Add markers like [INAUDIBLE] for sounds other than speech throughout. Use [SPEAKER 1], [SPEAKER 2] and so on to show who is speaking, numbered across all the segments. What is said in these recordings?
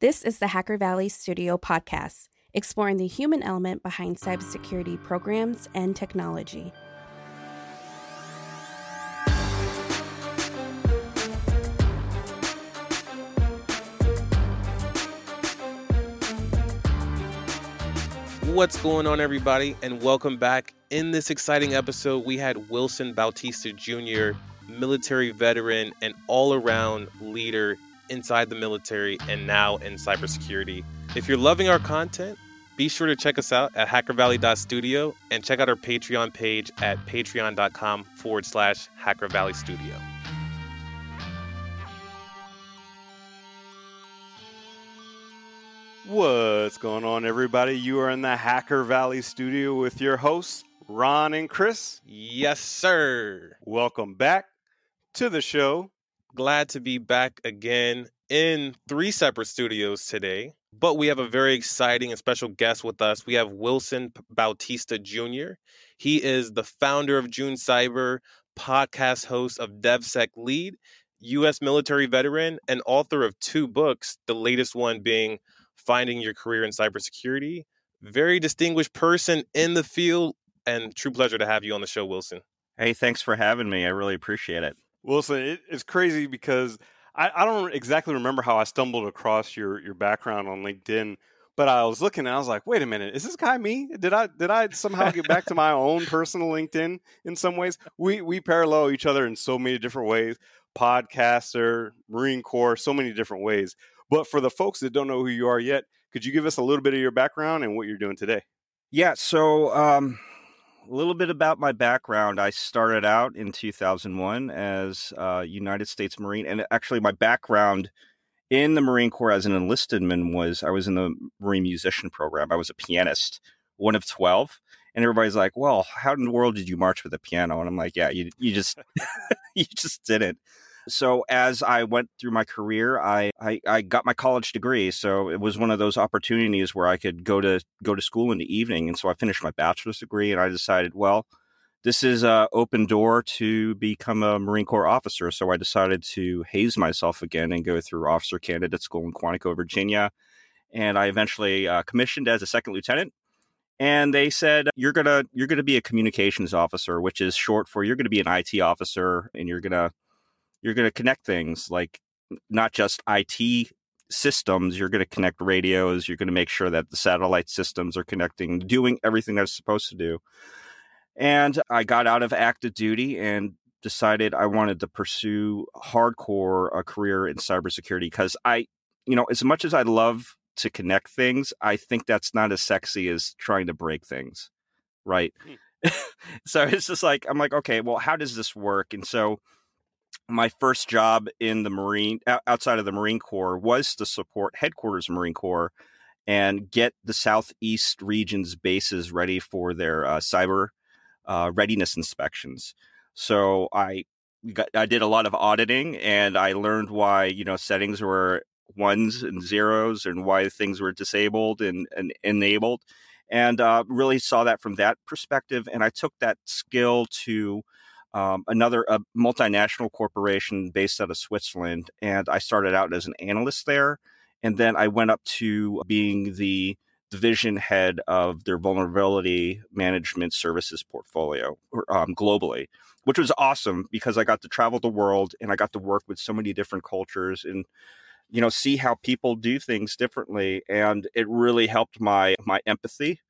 [SPEAKER 1] This is the Hacker Valley Studio podcast, exploring the human element behind cybersecurity programs and technology.
[SPEAKER 2] What's going on, everybody, and welcome back. In this exciting episode, we had Wilson Bautista Jr., military veteran and all around leader inside the military and now in cybersecurity. If you're loving our content, be sure to check us out at hackervalley.studio and check out our Patreon page at patreon.com forward slash hackervalleystudio.
[SPEAKER 3] What's going on, everybody? You are in the Hacker Valley studio with your hosts, Ron and Chris.
[SPEAKER 2] Yes, sir.
[SPEAKER 3] Welcome back to the show.
[SPEAKER 2] Glad to be back again in three separate studios today, but we have a very exciting and special guest with us. We have Wilson Bautista Jr. He is the founder of June Cyber, podcast host of DevSec Lead, U.S. military veteran, and author of two books, the latest one being Finding Your Career in Cybersecurity. Very distinguished person in the field, and true pleasure to have you on the show, Wilson.
[SPEAKER 4] Hey, thanks for having me. I really appreciate it.
[SPEAKER 3] Wilson, it, it's crazy because I, I don't exactly remember how I stumbled across your your background on LinkedIn, but I was looking and I was like, wait a minute, is this guy me? Did I did I somehow get back to my own personal LinkedIn in some ways? We we parallel each other in so many different ways. Podcaster, Marine Corps, so many different ways. But for the folks that don't know who you are yet, could you give us a little bit of your background and what you're doing today?
[SPEAKER 4] Yeah, so um, a little bit about my background. I started out in 2001 as a United States Marine, and actually, my background in the Marine Corps as an enlisted man was I was in the Marine musician program. I was a pianist, one of 12. And everybody's like, "Well, how in the world did you march with a piano?" And I'm like, "Yeah, you you just [LAUGHS] you just didn't." So as I went through my career, I, I, I got my college degree. So it was one of those opportunities where I could go to go to school in the evening. And so I finished my bachelor's degree, and I decided, well, this is a open door to become a Marine Corps officer. So I decided to haze myself again and go through officer candidate school in Quantico, Virginia. And I eventually uh, commissioned as a second lieutenant and they said you're gonna you're gonna be a communications officer, which is short for you're gonna be an IT officer, and you're gonna you're going to connect things like not just IT systems. You're going to connect radios. You're going to make sure that the satellite systems are connecting, doing everything they're supposed to do. And I got out of active duty and decided I wanted to pursue hardcore a career in cybersecurity because I, you know, as much as I love to connect things, I think that's not as sexy as trying to break things. Right. Hmm. [LAUGHS] so it's just like, I'm like, okay, well, how does this work? And so, my first job in the Marine outside of the Marine Corps was to support headquarters Marine Corps and get the Southeast region's bases ready for their uh, cyber uh, readiness inspections. So I got, I did a lot of auditing and I learned why you know settings were ones and zeros and why things were disabled and, and enabled and uh, really saw that from that perspective and I took that skill to um, another a multinational corporation based out of Switzerland. And I started out as an analyst there. And then I went up to being the division head of their vulnerability management services portfolio um, globally, which was awesome because I got to travel the world and I got to work with so many different cultures and you know see how people do things differently and it really helped my my empathy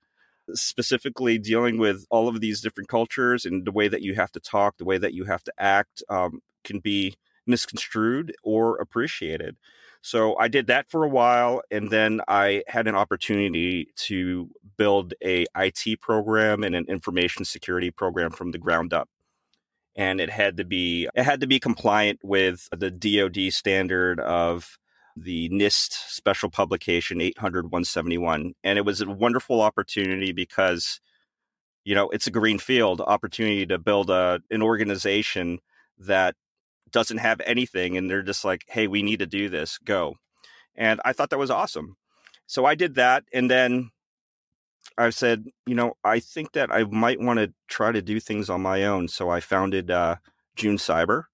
[SPEAKER 4] specifically dealing with all of these different cultures and the way that you have to talk, the way that you have to act um, can be misconstrued or appreciated. So I did that for a while, and then I had an opportunity to build a IT program and an information security program from the ground up. And it had to be it had to be compliant with the DoD standard of the NIST special publication 800 171. And it was a wonderful opportunity because, you know, it's a green field opportunity to build a, an organization that doesn't have anything. And they're just like, hey, we need to do this, go. And I thought that was awesome. So I did that. And then I said, you know, I think that I might want to try to do things on my own. So I founded uh, June Cyber,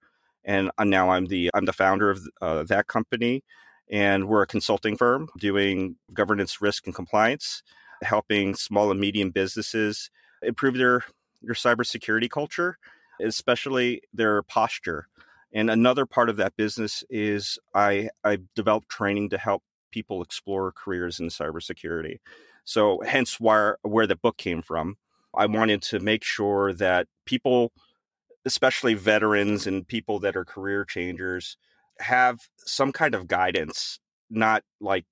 [SPEAKER 4] and uh, now I'm the I'm the founder of uh, that company And we're a consulting firm doing governance, risk, and compliance, helping small and medium businesses improve their, their cybersecurity culture, especially their posture. And another part of that business is I, I developed training to help people explore careers in cybersecurity. So hence where where the book came from. I wanted to make sure that people, especially veterans and people that are career changers, have some kind of guidance, not like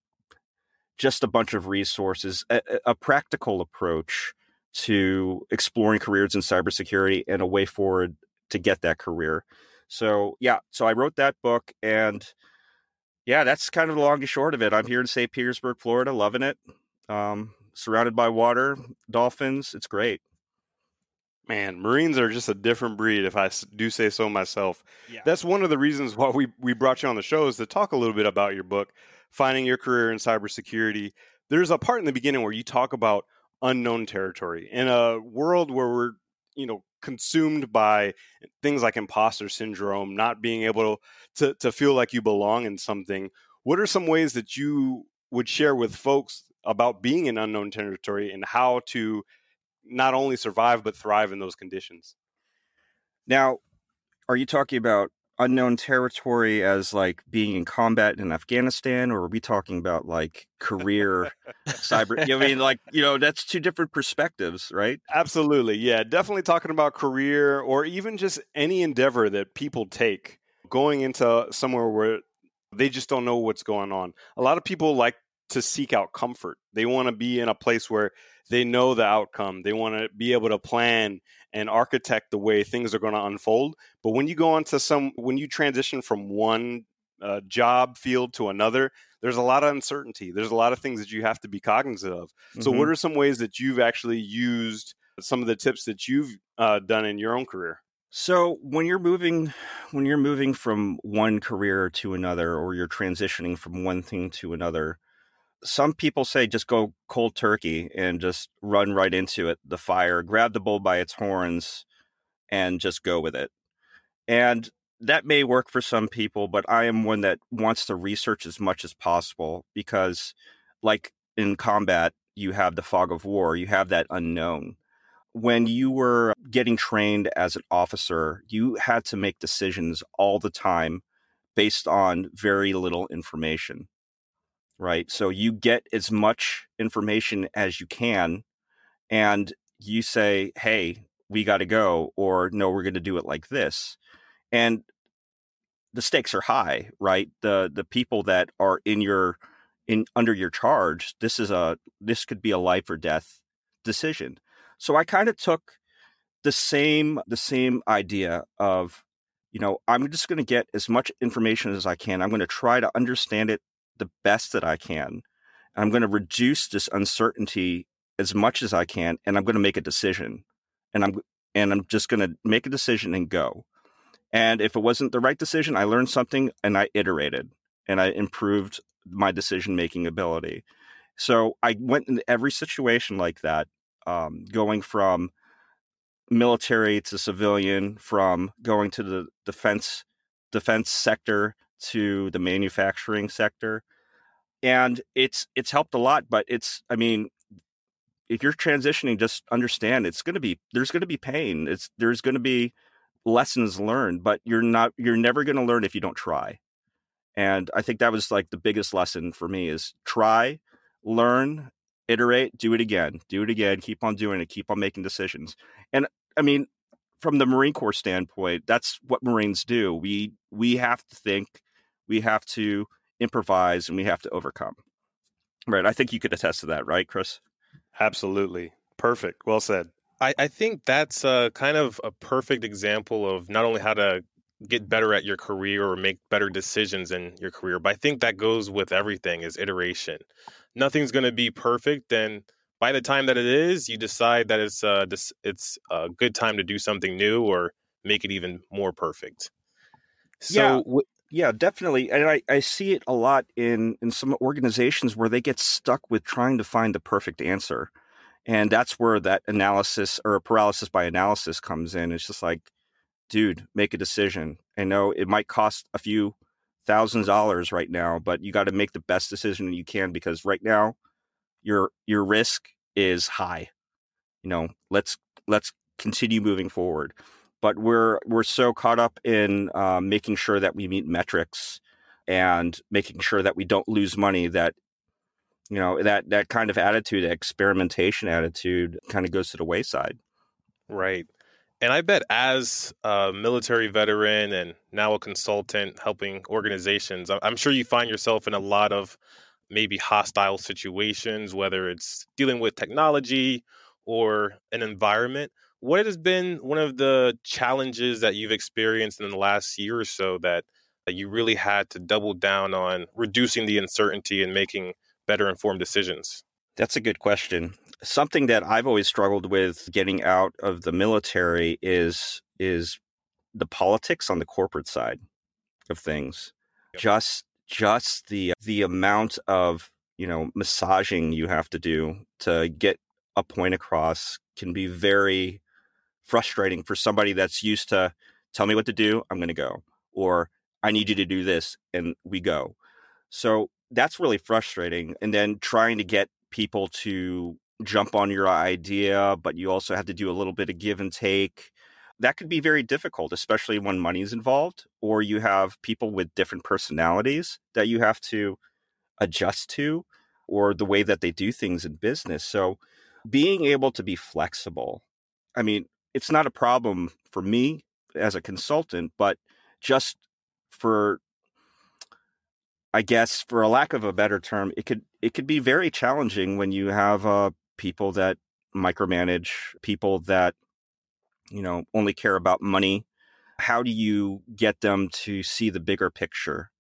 [SPEAKER 4] just a bunch of resources, a, a practical approach to exploring careers in cybersecurity and a way forward to get that career. So yeah, so I wrote that book and yeah, that's kind of the long and short of it. I'm here in St. Petersburg, Florida, loving it. Um, surrounded by water, dolphins. It's great.
[SPEAKER 3] Man, Marines are just a different breed, if I do say so myself. Yeah. That's one of the reasons why we, we brought you on the show is to talk a little bit about your book, Finding Your Career in Cybersecurity. There's a part in the beginning where you talk about unknown territory in a world where we're, you know, consumed by things like imposter syndrome, not being able to, to feel like you belong in something. What are some ways that you would share with folks about being in unknown territory and how to not only survive but thrive in those conditions.
[SPEAKER 4] Now, are you talking about unknown territory as like being in combat in Afghanistan, or are we talking about like career cyber? You know, I mean, like you know, that's two different perspectives, right?
[SPEAKER 3] Absolutely, yeah, definitely talking about career or even just any endeavor that people take going into somewhere where they just don't know what's going on. A lot of people like to seek out comfort. They want to be in a place where they know the outcome. They want to be able to plan and architect the way things are going to unfold. But when you go onto some, when you transition from one uh, job field to another, there's a lot of uncertainty. There's a lot of things that you have to be cognizant of. Mm-hmm. So, what mm-hmm. are some ways that you've actually used some of the tips that you've uh, done in your own career?
[SPEAKER 4] So when you're moving when you're moving from one career to another or you're transitioning from one thing to another, some people say just go cold turkey and just run right into it, the fire, grab the bull by its horns and just go with it. And that may work for some people, but I am one that wants to research as much as possible because, like in combat, you have the fog of war, you have that unknown. When you were getting trained as an officer, you had to make decisions all the time based on very little information right? So you get as much information as you can and you say, hey, we got to go, or no, we're going to do it like this. And the stakes are high, right? The the people that are in your in under your charge, this is a this could be a life or death decision. So I kind of took the same the same idea of you know, I'm just going to get as much information as I can. I'm going to try to understand it the best that I can. I'm going to reduce this uncertainty as much as I can, and I'm going to make a decision. And I'm and I'm just going to make a decision and go. And if it wasn't the right decision, I learned something and I iterated and I improved my decision making ability. So I went in every situation like that, um, going from military to civilian, from going to the defense defense sector to the manufacturing sector and it's it's helped a lot but it's i mean if you're transitioning just understand it's going to be there's going to be pain it's there's going to be lessons learned but you're not you're never going to learn if you don't try and i think that was like the biggest lesson for me is try learn iterate do it again do it again keep on doing it keep on making decisions and i mean from the marine corps standpoint that's what marines do we we have to think we have to improvise and we have to overcome. Right. I think you could attest to that, right, Chris?
[SPEAKER 3] Absolutely. Perfect. Well said.
[SPEAKER 2] I, I think that's a, kind of a perfect example of not only how to get better at your career or make better decisions in your career, but I think that goes with everything is iteration. Nothing's going to be perfect. And by the time that it is, you decide that it's uh, it's a good time to do something new or make it even more perfect.
[SPEAKER 4] So, yeah. w- yeah, definitely. And I, I see it a lot in, in some organizations where they get stuck with trying to find the perfect answer. And that's where that analysis or paralysis by analysis comes in. It's just like, dude, make a decision. I know it might cost a few thousands of dollars right now, but you got to make the best decision you can because right now your your risk is high. You know, let's let's continue moving forward. But we're we're so caught up in uh, making sure that we meet metrics and making sure that we don't lose money that you know that that kind of attitude experimentation attitude kind of goes to the wayside.
[SPEAKER 2] Right. And i bet as a military veteran and now a consultant helping organizations i'm sure you find yourself in a lot of maybe hostile situations whether it's dealing with technology or an environment what has been one of the challenges that you've experienced in the last year or so that that you really had to double down on reducing the uncertainty and making better informed decisions?
[SPEAKER 4] That's a good question. Something that I've always struggled with getting out of the military is is the politics on the corporate side of things. Yep. Just just the the amount of, you know, massaging you have to do to get a point across can be very frustrating for somebody that's used to tell me what to do, I'm going to go. Or I need you to do this and we go. So that's really frustrating. And then trying to get people to jump on your idea, but you also have to do a little bit of give and take. That could be very difficult, especially when money is involved, or you have people with different personalities that you have to adjust to, or the way that they do things in business. So, being able to be flexible, I mean, it's not a problem for me as a consultant, but just for I guess, for a lack of a better term, it could it could be very challenging when you have uh, people that micromanage, people that you know only care about money. How do you get them to see the bigger picture,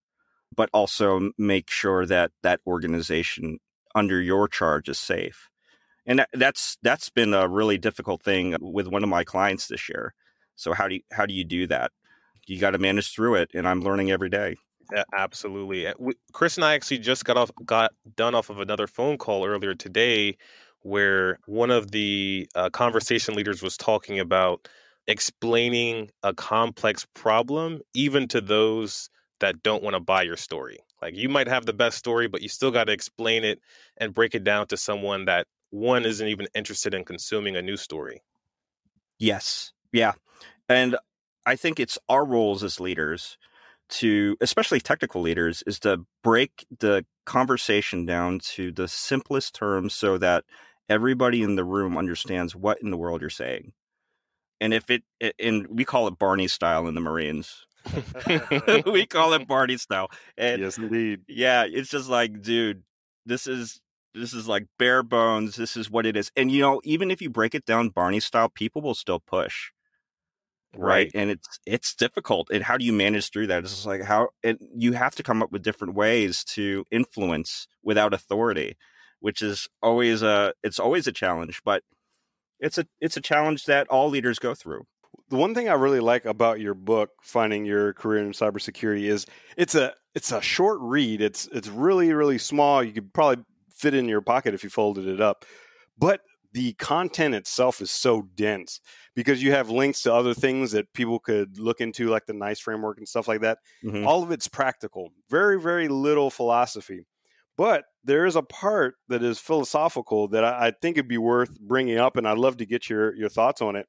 [SPEAKER 4] but also make sure that that organization under your charge is safe? And that's that's been a really difficult thing with one of my clients this year. So how do you, how do you do that? You got to manage through it, and I'm learning every day.
[SPEAKER 2] Yeah, absolutely. Chris and I actually just got off got done off of another phone call earlier today where one of the uh, conversation leaders was talking about explaining a complex problem even to those that don't want to buy your story. Like you might have the best story but you still got to explain it and break it down to someone that one isn't even interested in consuming a new story.
[SPEAKER 4] Yes. Yeah. And I think it's our roles as leaders to especially technical leaders is to break the conversation down to the simplest terms so that everybody in the room understands what in the world you're saying and if it and we call it barney style in the marines [LAUGHS] [LAUGHS] we call it barney style and
[SPEAKER 3] yes indeed
[SPEAKER 4] yeah it's just like dude this is this is like bare bones this is what it is. And you know even if you break it down barney style people will still push. Right? and it's it's difficult. And how do you manage through that? It's just like how it, you have to come up with different ways to influence without authority which is always a it's always a challenge but it's a it's a challenge that all leaders go through.
[SPEAKER 3] The one thing i really like about your book finding your career in cybersecurity is it's a it's a short read. It's it's really really small. You could probably fit in your pocket if you folded it up but the content itself is so dense because you have links to other things that people could look into, like the NICE framework and stuff like that. Mm-hmm. All of it's practical, very, very little philosophy. But there is a part that is philosophical that I, I think it'd be worth bringing up, and I'd love to get your your thoughts on it.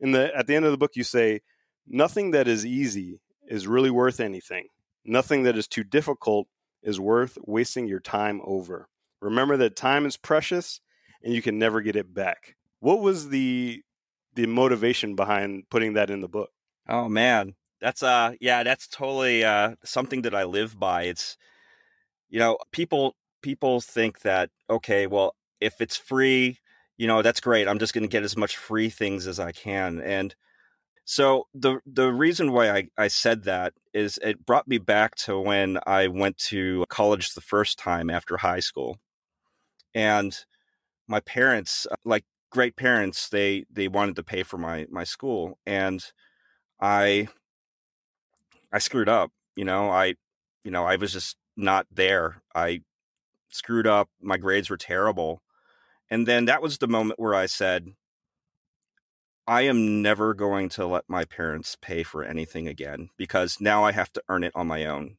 [SPEAKER 3] In the at the end of the book, you say nothing that is easy is really worth anything. Nothing that is too difficult is worth wasting your time over. Remember that time is precious and you can never get it back. What was the the motivation behind putting that in the book?
[SPEAKER 4] Oh man, that's uh yeah, that's totally uh something that I live by. It's you know, people people think that okay, well, if it's free, you know, that's great. I'm just going to get as much free things as I can. And so the the reason why I, I said that is it brought me back to when I went to college the first time after high school. And my parents, uh, like great parents, they they wanted to pay for my my school, and I I screwed up. You know, I you know I was just not there. I screwed up. My grades were terrible, and then that was the moment where I said, I am never going to let my parents pay for anything again because now I have to earn it on my own.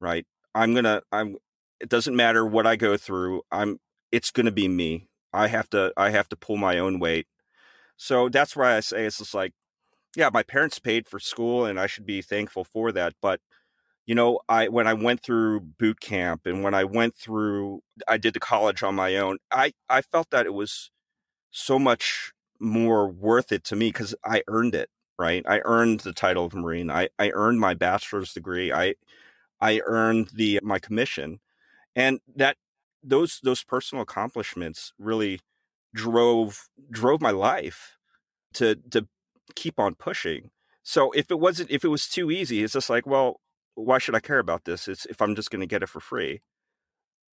[SPEAKER 4] right? I'm gonna I'm it doesn't matter what I go through. I'm it's gonna be me. I have to I have to pull my own weight. So that's why I say it's just like, yeah, my parents paid for school and I should be thankful for that. But you know, I when I went through boot camp and when I went through I did the college on my own, I I felt that it was so much more worth it to me because I earned it, right? I earned the title of Marine. I, I earned my bachelor's degree. I I earned the my commission. And that those those personal accomplishments really drove drove my life to to keep on pushing. So if it wasn't if it was too easy, it's just like, well, why should I care about this? It's if I'm just going to get it for free.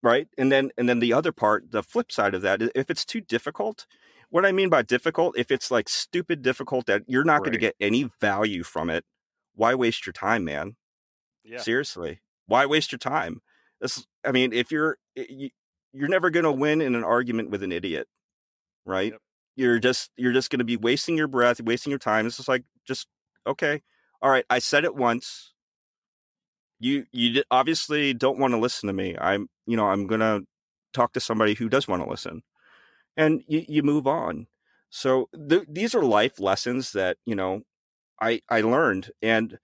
[SPEAKER 4] Right? And then and then the other part, the flip side of that, if it's too difficult, what I mean by difficult, if it's like stupid difficult that you're not right. going to get any value from it, why waste your time, man? Yeah. Seriously. Why waste your time? This I mean, if you're you, you're never going to win in an argument with an idiot, right? Yep. You're just you're just going to be wasting your breath, wasting your time. It's just like just okay. All right, I said it once you you obviously don't want to listen to me. I'm you know I'm gonna talk to somebody who does want to listen, and you you move on. So th- these are life lessons that you know I I learned, and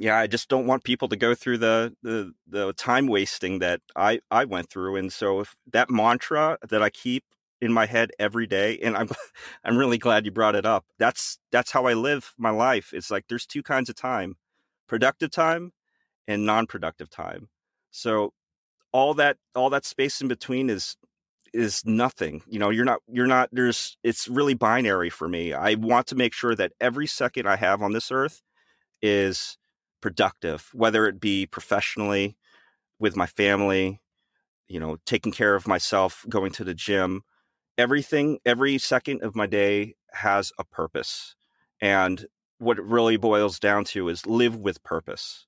[SPEAKER 4] yeah, I just don't want people to go through the the the time wasting that I I went through. And so if that mantra that I keep in my head every day, and I'm [LAUGHS] I'm really glad you brought it up. That's that's how I live my life. It's like there's two kinds of time productive time and non-productive time. So all that all that space in between is is nothing. You know, you're not you're not there's it's really binary for me. I want to make sure that every second I have on this earth is productive, whether it be professionally with my family, you know, taking care of myself, going to the gym, everything every second of my day has a purpose. And what it really boils down to is live with purpose.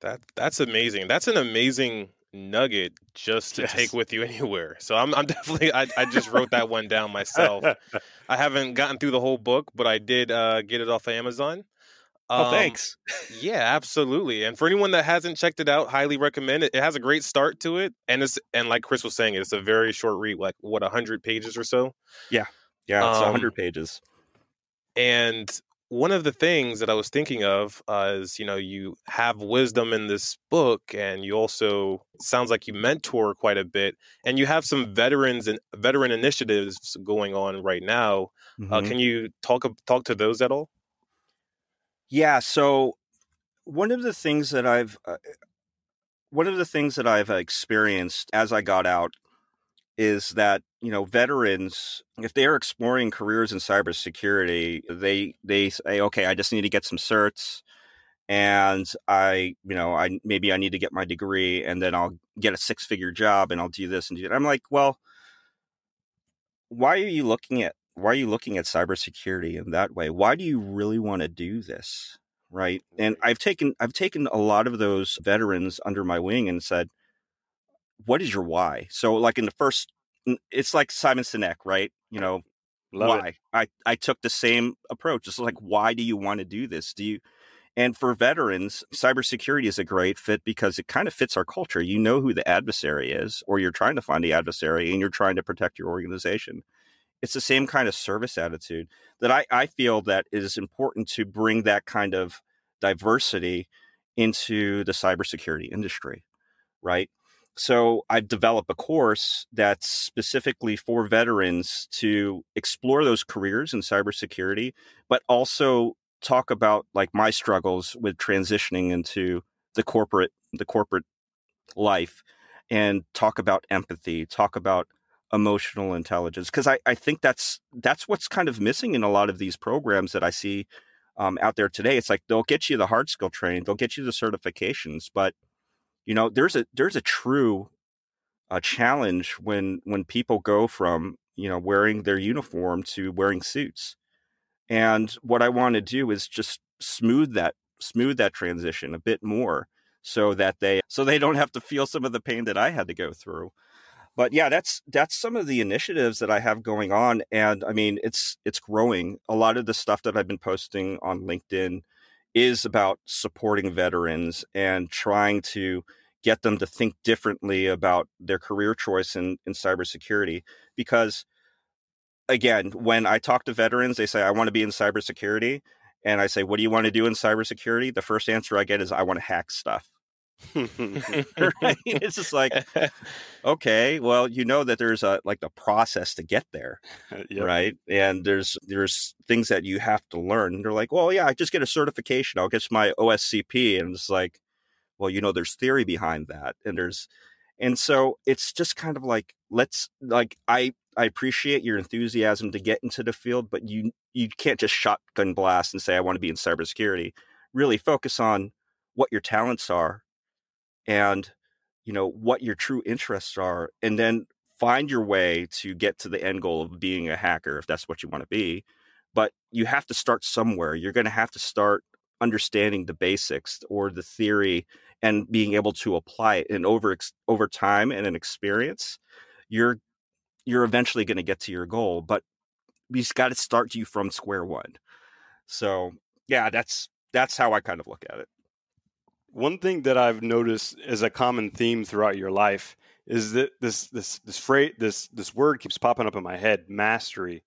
[SPEAKER 2] That that's amazing. That's an amazing nugget just to yes. take with you [LAUGHS] anywhere. So I'm I'm definitely I, I just wrote that one down myself. [LAUGHS] I haven't gotten through the whole book, but I did uh, get it off of Amazon.
[SPEAKER 4] Um, oh, thanks. [LAUGHS]
[SPEAKER 2] yeah, absolutely. And for anyone that hasn't checked it out, highly recommend it. It has a great start to it, and it's and like Chris was saying, it's a very short read, like what hundred pages or so.
[SPEAKER 4] Yeah, yeah, it's um, hundred pages.
[SPEAKER 2] And one of the things that I was thinking of uh, is, you know, you have wisdom in this book, and you also sounds like you mentor quite a bit, and you have some veterans and veteran initiatives going on right now. Uh, mm-hmm. Uh, can you talk talk to those at all?
[SPEAKER 4] Yeah. So one of the things that I've uh, one of the things that I've experienced as I got out is that you know veterans if they're exploring careers in cybersecurity they they say okay i just need to get some certs and i you know i maybe i need to get my degree and then i'll get a six figure job and i'll do this and do that i'm like well why are you looking at why are you looking at cybersecurity in that way why do you really want to do this right and i've taken i've taken a lot of those veterans under my wing and said what is your why? So like in the first, it's like Simon Sinek, right? You know, Love why? It. I, I took the same approach. It's like, mm. why do you want to do this? Do you, and for veterans, cybersecurity is a great fit because it kind of fits our culture. You know who the adversary is, or you're trying to find the adversary and you're trying to protect your organization. It's the same kind of service attitude that I, I feel that it is important to bring that kind of diversity into the cybersecurity industry, right? So I've developed a course that's specifically for veterans to explore those careers in cybersecurity, but also talk about like my struggles with transitioning into the corporate the corporate life and talk about empathy, talk about emotional intelligence because I, I think that's that's what's kind of missing in a lot of these programs that I see um, out there today. It's like they'll get you the hard skill training, they'll get you the certifications, but you know there's a there's a true uh, challenge when when people go from you know wearing their uniform to wearing suits and what i want to do is just smooth that smooth that transition a bit more so that they so they don't have to feel some of the pain that i had to go through but yeah that's that's some of the initiatives that i have going on and i mean it's it's growing a lot of the stuff that i've been posting on linkedin is about supporting veterans and trying to get them to think differently about their career choice in, in cybersecurity. Because again, when I talk to veterans, they say, I want to be in cybersecurity. And I say, What do you want to do in cybersecurity? The first answer I get is, I want to hack stuff. [LAUGHS] right? It's just like, okay, well, you know that there's a like a process to get there, [LAUGHS] yep. right? And there's there's things that you have to learn. And they're like, well, yeah, I just get a certification. I'll get my OSCP, and it's like, well, you know, there's theory behind that, and there's, and so it's just kind of like, let's like I I appreciate your enthusiasm to get into the field, but you you can't just shotgun blast and say I want to be in cybersecurity. Really focus on what your talents are and you know what your true interests are and then find your way to get to the end goal of being a hacker if that's what you want to be but you have to start somewhere. You're going to have to start understanding the basics or the theory and being able to apply it and over over time and an experience you're you're eventually going to get to your goal but we've got to start you from square one. So yeah that's that's how i kind of look at it
[SPEAKER 3] one thing that I've noticed as a common theme throughout your life is that this this this phrase this this word keeps popping up in my head, mastery.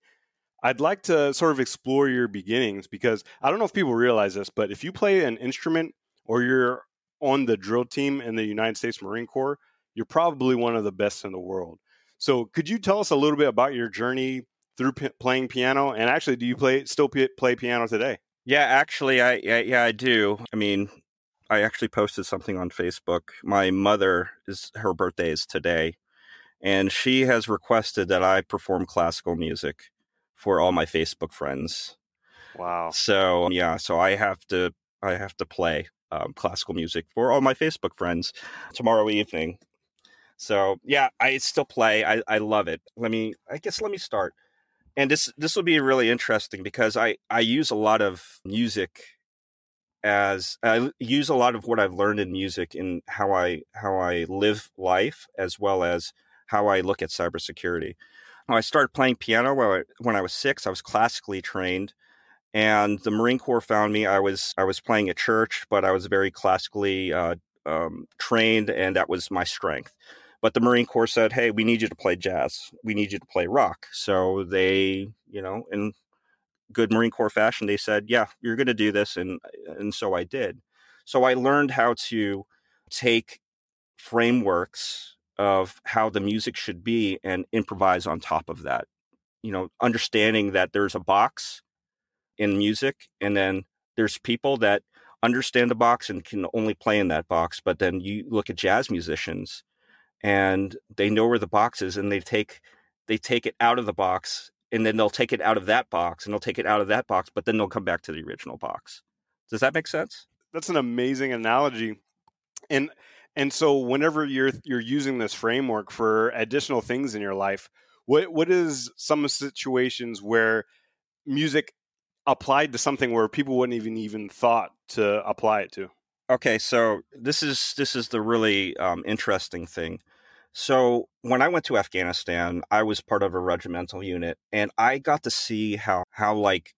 [SPEAKER 3] I'd like to sort of explore your beginnings because I don't know if people realize this, but if you play an instrument or you're on the drill team in the United States Marine Corps, you're probably one of the best in the world. So, could you tell us a little bit about your journey through p- playing piano? And actually, do you play still p- play piano today?
[SPEAKER 4] Yeah, actually, I yeah, yeah I do. I mean, I actually posted something on Facebook. My mother is her birthday is today, and she has requested that I perform classical music for all my Facebook friends.
[SPEAKER 3] Wow.
[SPEAKER 4] So yeah, so I have to I have to play um, classical music for all my Facebook friends tomorrow evening. So yeah, I still play. I, I love it. Let me I guess let me start. And this this will be really interesting because I I use a lot of music as I use a lot of what I've learned in music in how I how I live life as well as how I look at cybersecurity. I started playing piano when I, when I was six. I was classically trained, and the Marine Corps found me. I was I was playing at church, but I was very classically uh, um, trained, and that was my strength. But the Marine Corps said, "Hey, we need you to play jazz. We need you to play rock." So they, you know, and good Marine Corps fashion, they said, "Yeah, you're going to do this," and and so I did. So I learned how to take frameworks of how the music should be and improvise on top of that. You know, understanding that there's a box in music, and then there's people that understand the box and can only play in that box. But then you look at jazz musicians, and they know where the box is, and they take they take it out of the box and then they'll take it out of that box and they'll take it out of that box, but then they'll come back to the original box. Does that make sense?
[SPEAKER 3] That's an amazing analogy. And and so whenever you're you're using this framework for additional things in your life, what what is some situations where music applied to something where people wouldn't even even thought to apply it to?
[SPEAKER 4] Okay, so this is this is the really um, interesting thing. So when I went to Afghanistan, I was part of a regimental unit and I got to see how how like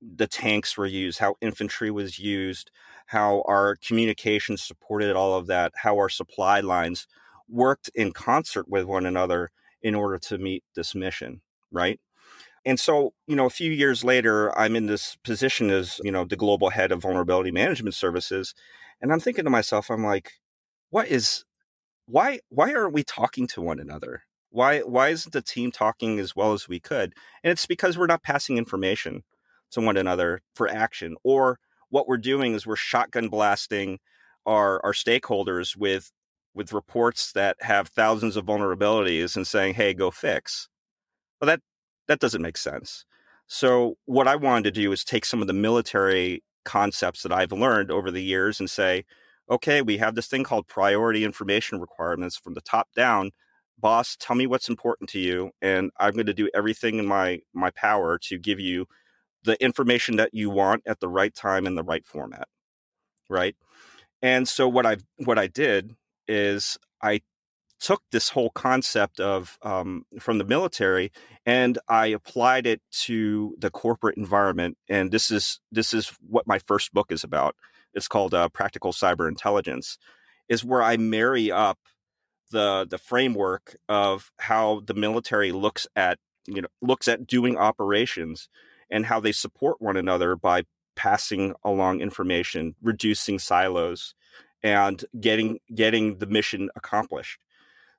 [SPEAKER 4] the tanks were used, how infantry was used, how our communications supported all of that, how our supply lines worked in concert with one another in order to meet this mission, right? And so, you know, a few years later, I'm in this position as, you know, the global head of vulnerability management services. And I'm thinking to myself, I'm like, what is why why aren't we talking to one another? Why why isn't the team talking as well as we could? And it's because we're not passing information to one another for action. Or what we're doing is we're shotgun blasting our our stakeholders with with reports that have thousands of vulnerabilities and saying, "Hey, go fix." Well, that that doesn't make sense. So what I wanted to do is take some of the military concepts that I've learned over the years and say, okay, we have this thing called priority information requirements from the top down. Boss, tell me what's important to you, and I'm going to do everything in my my power to give you the information that you want at the right time in the right format. Right? And so what I what I did is I took this whole concept of um, from the military and I applied it to the corporate environment. And this is this is what my first book is about. It's called uh, Practical Cyber Intelligence. Is where I marry up the the framework of how the military looks at you know looks at doing operations and how they support one another by passing along information, reducing silos, and getting getting the mission accomplished.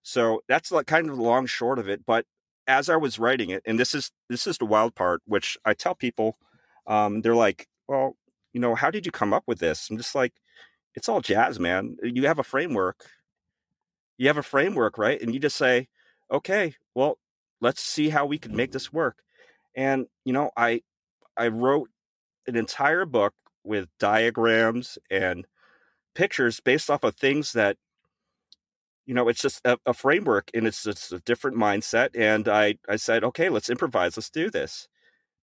[SPEAKER 4] So that's like kind of the long short of it. But as I was writing it, and this is this is the wild part, which I tell people, um, they're like, "Well, you know, how did you come up with this?" I'm just like, "It's all jazz, man. You have a framework. You have a framework, right? And you just say, okay, well, let's see how we can make this work." And you know, I I wrote an entire book with diagrams and pictures based off of things that you know it's just a, a framework and it's just a different mindset and i i said okay let's improvise let's do this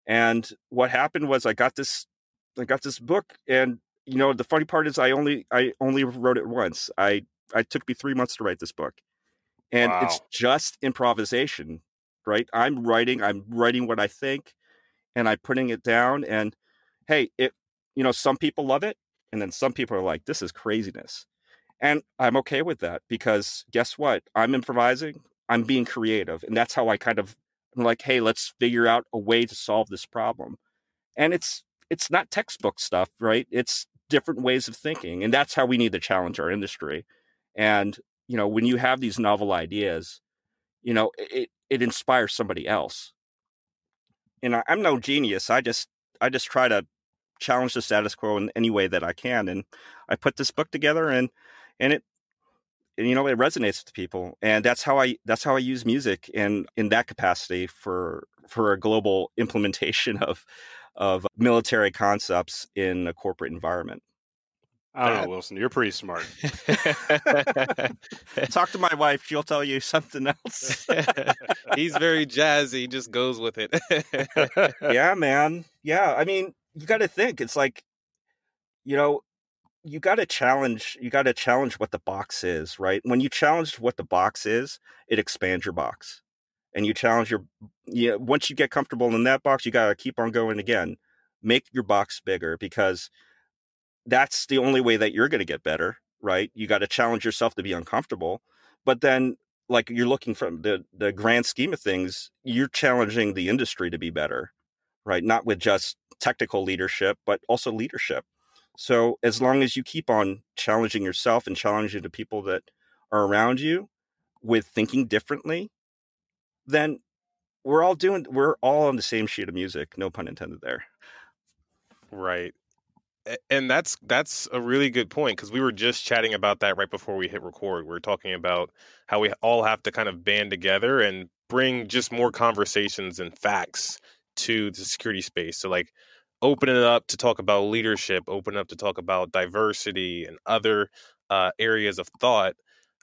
[SPEAKER 4] and what happened was i got this i got this book and you know the funny part is i only i only wrote it once i i took me three months to write this book and wow. it's just improvisation right i'm writing i'm writing what i think and i'm putting it down and hey it you know some people love it and then some people are like this is craziness and I'm okay with that because guess what? I'm improvising, I'm being creative. And that's how I kind of I'm like, hey, let's figure out a way to solve this problem. And it's it's not textbook stuff, right? It's different ways of thinking. And that's how we need to challenge our industry. And, you know, when you have these novel ideas, you know, it it inspires somebody else. And I, I'm no genius. I just I just try to challenge the status quo in any way that I can. And I put this book together and and it and, you know it resonates with people and that's how i that's how i use music in in that capacity for for a global [LAUGHS] implementation of of military concepts in a corporate environment
[SPEAKER 3] I don't know, Wilson. You're pretty smart. [LAUGHS]
[SPEAKER 4] Talk to my wife; she'll tell you something else. [LAUGHS]
[SPEAKER 2] He's very jazzy; he just goes with it. [LAUGHS]
[SPEAKER 4] yeah, man. Yeah, I mean, you got to think. It's like, you know, you got to challenge you got to challenge what the box is right when you challenge what the box is it expands your box and you challenge your yeah once you get comfortable in that box you got to keep on going again. Make your box bigger because that's the only way that you're going to get better right? You got to challenge yourself to be uncomfortable but then like you're looking from the the grand scheme of things you're challenging the industry to be better right? Not with just technical leadership but also leadership. So as long as you keep on challenging yourself and challenging the people that are around you with thinking differently, then we're all doing we're all on the same sheet of music, no pun intended there.
[SPEAKER 2] Right. And that's that's a really good point because we were just chatting about that right before we hit record. We were talking about how we all have to kind of band together and bring just more conversations and facts to the security space. So like open it up to talk about leadership, open up to talk about diversity and other uh, areas of thought.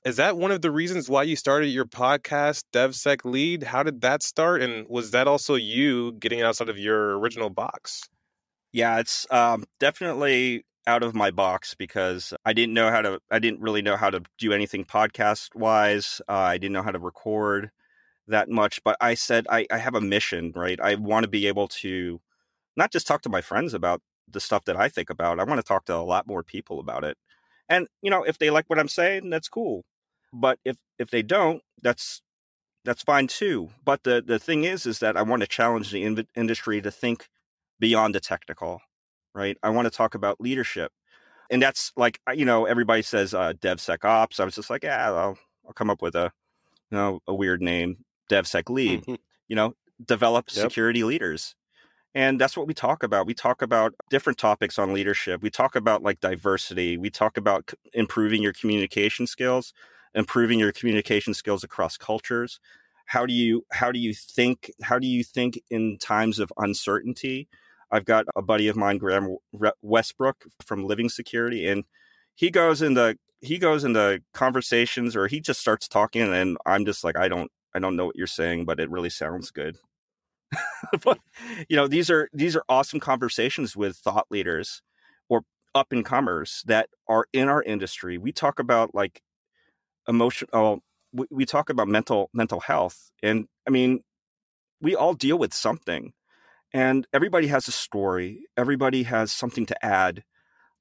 [SPEAKER 2] Is that one of the reasons why you started your podcast, DevSec Lead? How did that start? And was that also you getting outside of your original box?
[SPEAKER 4] Yeah, it's um, definitely out of my box because I didn't know how to, I didn't really know how to do anything podcast wise. Uh, I didn't know how to record that much, but I said, I, I have a mission, right? I want to be able to not just talk to my friends about the stuff that I think about. I want to talk to a lot more people about it. And you know, if they like what I'm saying, that's cool. But if if they don't, that's that's fine too. But the the thing is, is that I want to challenge the in- industry to think beyond the technical, right? I want to talk about leadership, and that's like you know, everybody says uh, DevSecOps. I was just like, yeah, I'll I'll come up with a you know a weird name, DevSec Lead. you know, develop yep. security leaders and that's what we talk about. We talk about different topics on leadership. We talk about like diversity. We talk about improving your communication skills, improving your communication skills across cultures. How do you how do you think how do you think in times of uncertainty? I've got a buddy of mine, Graham Westbrook from Living Security, and he goes into he goes into conversations or he just starts talking, and I'm just like, I don't I don't know what you're saying, but it really sounds good. [LAUGHS] but you know, these are these are awesome conversations with thought leaders or up and comers that are in our industry. We talk about like emotional oh, we, we talk about mental mental health, and I mean, we all deal with something, and everybody has a story. Everybody has something to add.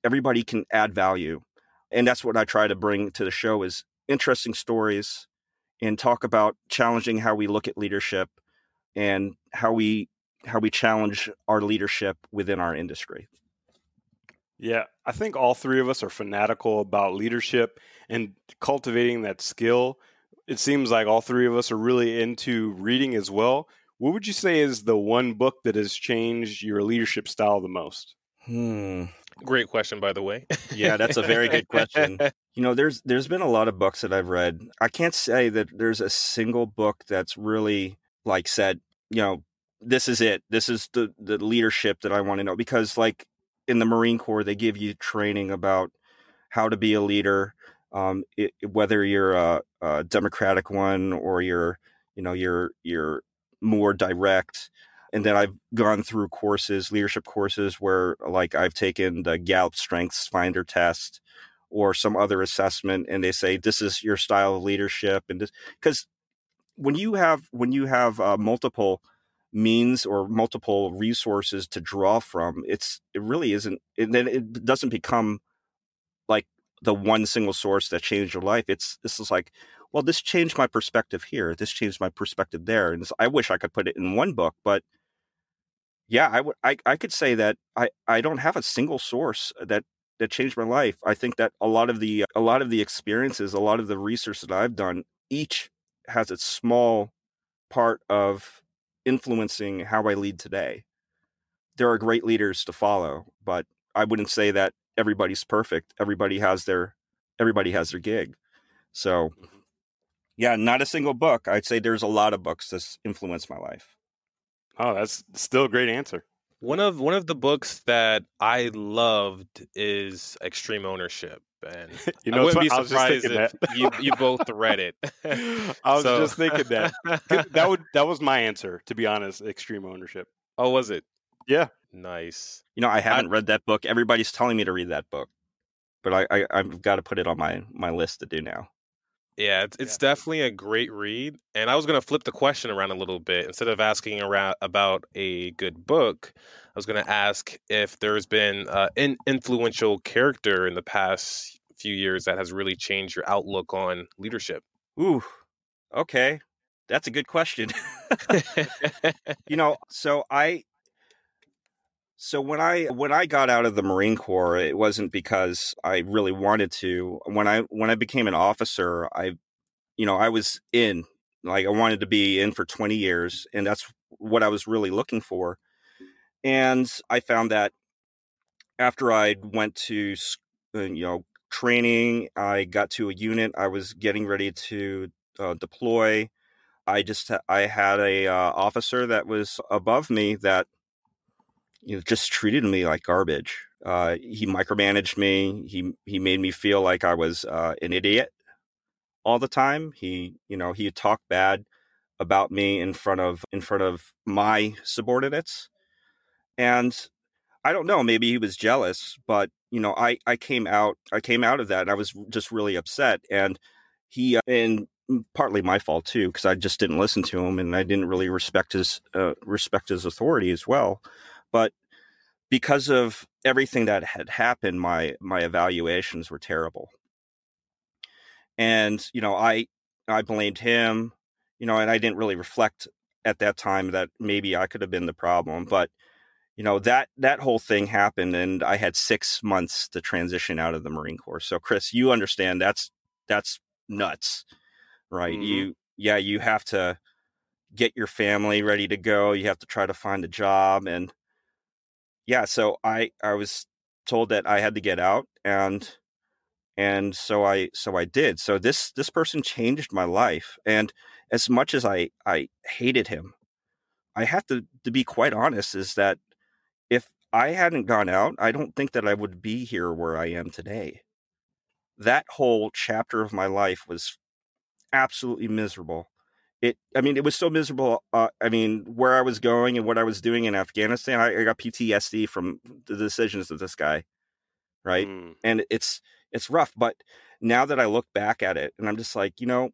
[SPEAKER 4] Everybody can add value, and that's what I try to bring to the show is interesting stories, and talk about challenging how we look at leadership, and how we how we challenge our leadership within our industry.
[SPEAKER 3] Yeah, I think all three of us are fanatical about leadership and cultivating that skill. It seems like all three of us are really into reading as well. What would you say is the one book that has changed your leadership style the most?
[SPEAKER 4] Hmm.
[SPEAKER 2] Great question, by the way.
[SPEAKER 4] Yeah, that's a very good question. [LAUGHS] You know, there's there's been a lot of books that I've read. I can't say that there's a single book that's really like said, you know, this is it. This is the the leadership that I want to know because like in the Marine Corps, they give you training about how to be a leader, um, it, whether you're a, a, Democratic one or you're, you know, you're you're more direct. And then I've gone through courses, leadership courses, where like I've taken the Gallup Strengths Finder test or some other assessment, and they say this is your style of leadership, and because when you have when you have uh, multiple means or multiple resources to draw from it's it really isn't then it doesn't become like the one single source that changed your life. It's this is like well this changed my perspective here. This changed my perspective there. And i wish i could put it in one book but yeah i would I, I could say that i i don't have a single source that that changed my life. I think that a lot of the a lot of the experiences a lot of the research that i've done each has its small part of influencing how I lead today. There are great leaders to follow, but I wouldn't say that everybody's perfect. Everybody has their everybody has their gig. So mm-hmm. yeah, not a single book. I'd say there's a lot of books that's influenced my life.
[SPEAKER 3] Oh, that's still a great answer.
[SPEAKER 2] One of one of the books that I loved is Extreme Ownership. And you know, I wouldn't be surprised if you, you both read it. [LAUGHS] [LAUGHS]
[SPEAKER 3] I was so. just thinking that [LAUGHS] that would that was my answer to be honest. Extreme ownership.
[SPEAKER 2] Oh, was it?
[SPEAKER 3] Yeah.
[SPEAKER 2] Nice.
[SPEAKER 4] You know, I haven't I, read that book. Everybody's telling me to read that book, but I, I I've got to put it on my my list to do now.
[SPEAKER 2] Yeah, it's, it's yeah. definitely a great read. And I was going to flip the question around a little bit. Instead of asking around about a good book, I was going to ask if there's been uh, an influential character in the past few years that has really changed your outlook on leadership.
[SPEAKER 4] Ooh, okay, that's a good question. [LAUGHS] you know, so I, so when I when I got out of the Marine Corps, it wasn't because I really wanted to. When I when I became an officer, I, you know, I was in like I wanted to be in for 20 years, and that's what I was really looking for. And I found that after I went to, uh, you know, training, I got to a unit. I was getting ready to uh, deploy. I just I had a uh, officer that was above me that you know just treated me like garbage. Uh, he micromanaged me. He he made me feel like I was uh, an idiot all the time. He you know he talked bad about me in front of in front of my subordinates and I don't know, maybe he was jealous, but you know, I I came out I came out of that and I was just really upset and he uh, and partly my fault too because I just didn't listen to him and I didn't really respect his uh, respect his authority as well. But because of everything that had happened, my my evaluations were terrible. And you know, I I blamed him, you know, and I didn't really reflect at that time that maybe I could have been the problem, but you know that that whole thing happened and i had six months to transition out of the marine corps so chris you understand that's that's nuts right mm-hmm. you yeah you have to get your family ready to go you have to try to find a job and yeah so i i was told that i had to get out and and so i so i did so this this person changed my life and as much as i i hated him i have to to be quite honest is that if I hadn't gone out, I don't think that I would be here where I am today. That whole chapter of my life was absolutely miserable. It, I mean, it was so miserable. Uh, I mean, where I was going and what I was doing in Afghanistan, I, I got PTSD from the decisions of this guy, right? Mm. And it's it's rough. But now that I look back at it, and I'm just like, you know,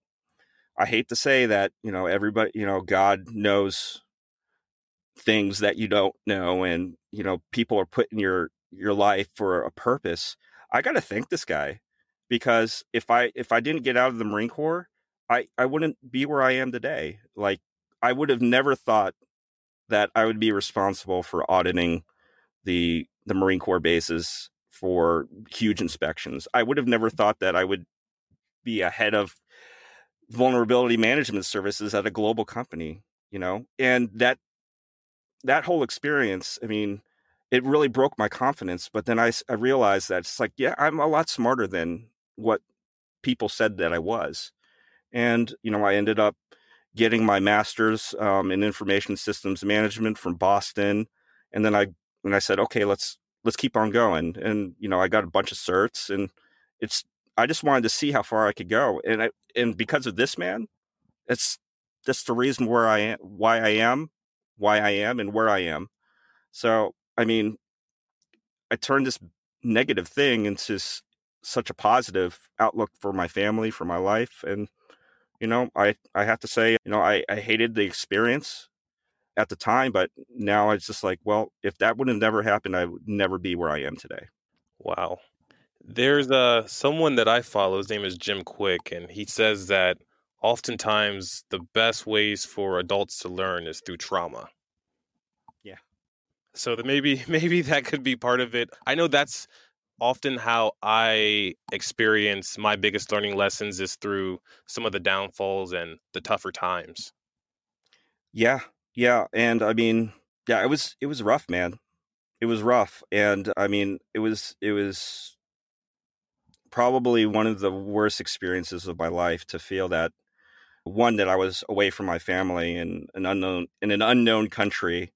[SPEAKER 4] I hate to say that, you know, everybody, you know, God knows things that you don't know and, you know, people are put in your your life for a purpose. I got to thank this guy because if I if I didn't get out of the Marine Corps, I I wouldn't be where I am today. Like I would have never thought that I would be responsible for auditing the the Marine Corps bases for huge inspections. I would have never mm-hmm. thought that I would be ahead of vulnerability management services at a global company, you know? And that that whole experience, I mean, it really broke my confidence, but then I I realized that it's like, yeah, I'm a lot smarter than what people said that I was. And, you know, I ended up getting my master's um, in information systems management from Boston. And then I, and I said, okay, let's, let's keep on going. And, you know, I got a bunch of certs and it's, I just wanted to see how far I could go. And I, and because of this man, it's, that's the reason where I am, why I am, why I am and where I am. So, I mean, I turned this negative thing into such a positive outlook for my family, for my life. And, you know, I, I have to say, you know, I, I hated the experience at the time, but now it's just like, well, if that would have never happened, I would never be where I am today.
[SPEAKER 2] Wow. There's uh someone that I follow, his name is Jim Kwik, and he says that oftentimes the best ways for adults to learn is through trauma.
[SPEAKER 4] Yeah.
[SPEAKER 2] So that maybe [LAUGHS] maybe that could be part of it. I know that's often how I experience my biggest learning lessons is through some of the downfalls and the tougher times.
[SPEAKER 4] Yeah. Yeah. And I mean, yeah, it was it was rough, man. It was rough. And I mean, it was it was probably one of the worst experiences of my life to feel that one that I was away from my family in an unknown in an unknown country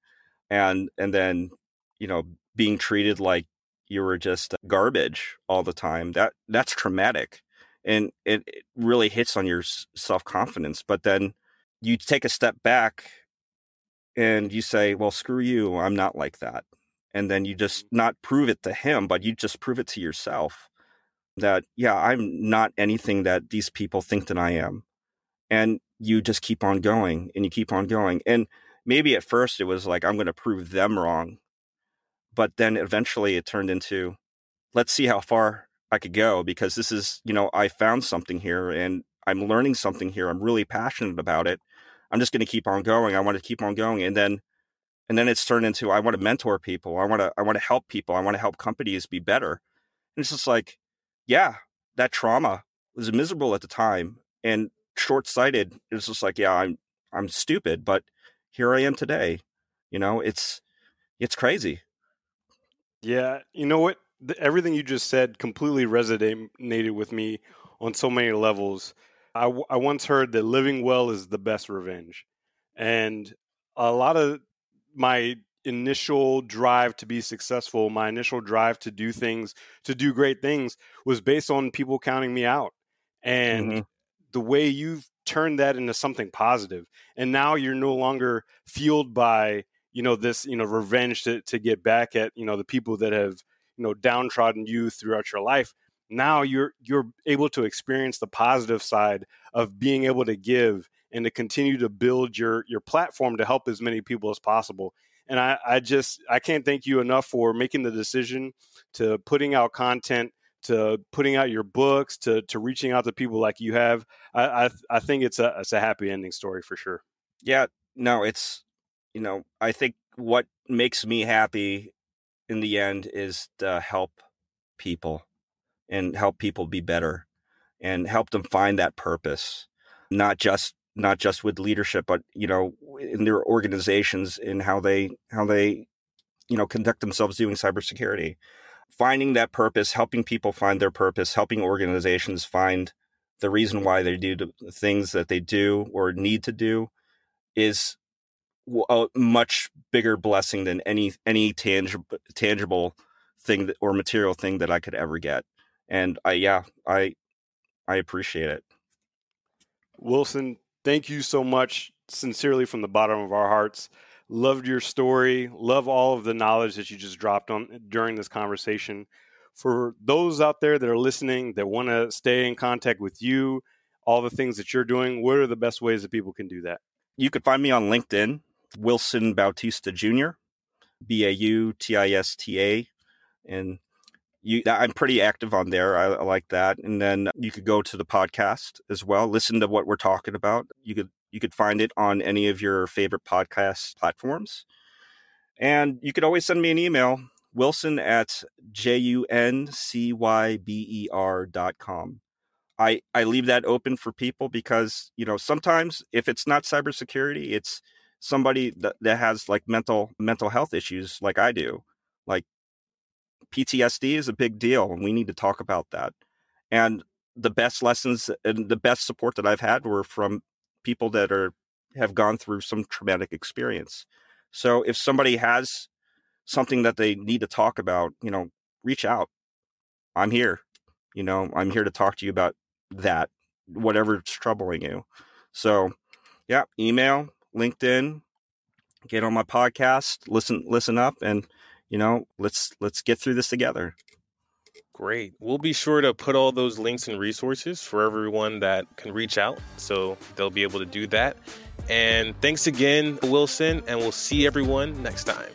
[SPEAKER 4] and and then you know being treated like you were just garbage all the time that that's traumatic and it, it really hits on your self-confidence but then you take a step back and you say well screw you i'm not like that and then you just mm-hmm. not prove it to him but you just prove it to yourself that yeah i'm not anything that these people think that i am and you just keep on going and you keep on going and maybe at first it was like i'm going to prove them wrong but then eventually it turned into let's see how far I could go because this is, you know, I found something here and I'm learning something here. I'm really passionate about it. I'm just going to keep on going. I want to keep on going. And then, and then it's turned into, I want to mentor people. I want to, I want to help people. I want to help companies be better. And it's just like, yeah, that trauma was miserable at the time and short sighted. It's just like, yeah, I'm, I'm stupid, but here I am today. You know, it's, it's crazy.
[SPEAKER 3] Yeah, you know what? The, everything you just said completely resonated with me on so many levels. I, I once heard that living well is the best revenge. And a lot of my initial drive to be successful, my initial drive to do things, to do great things, was based on people counting me out. And mm-hmm. the way you've turned that into something positive, and now you're no longer fueled by you know this you know revenge to to get back at you know the people that have you know downtrodden you throughout your life. Now you're you're able to experience the positive side of being able to give and to continue to build your your platform to help as many people as possible. And i i just i can't thank you enough for making the decision to putting out content to putting out your books to to reaching out to people like you have. I i, I think it's a it's a happy ending story for sure.
[SPEAKER 4] Yeah no it's you know, I think what makes me happy in the end is to help people and help people be better and help them find that purpose, not just not just with leadership, but you know, in their organizations in how they how they you know conduct themselves doing cybersecurity. Finding that purpose, helping people find their purpose, helping organizations find the reason why they do the things that they do or need to do is a much bigger blessing than any any tangible tangible thing that, or material thing that I could ever get. And I yeah, I I appreciate it.
[SPEAKER 3] Wilson, thank you so much sincerely from the bottom of our hearts. Loved your story, love all of the knowledge that you just dropped on during this conversation. For those out there that are listening that want to stay in contact with you, all the things that you're doing, what are the best ways that people can do that?
[SPEAKER 4] You could find me on LinkedIn, Wilson Bautista Jr., B A U T I S T A. And you, I'm pretty active on there. I, I, like that. And then you could go to the podcast as well, listen to what we're talking about. You could you could find it on any of your favorite podcast platforms. And you could always send me an email, wilson at J-U-N-C-Y-B-E-R dot com. I, I leave that open for people because, you know, sometimes if it's not cybersecurity, it's somebody that, that has like mental mental health issues like I do. Like PTSD is a big deal and we need to talk about that. And the best lessons and the best support that I've had were from people that are have gone through some traumatic experience. So if somebody has something that they need to talk about, you know, reach out. I'm here. You know, I'm here to talk to you about that, whatever's troubling you. So, yeah, email, LinkedIn, get on my podcast, listen listen up and, you know, let's let's get through this together.
[SPEAKER 2] Great. We'll be sure to put all those links and resources for everyone that can reach out so they'll be able to do that. And thanks again, Wilson, and we'll see everyone next time.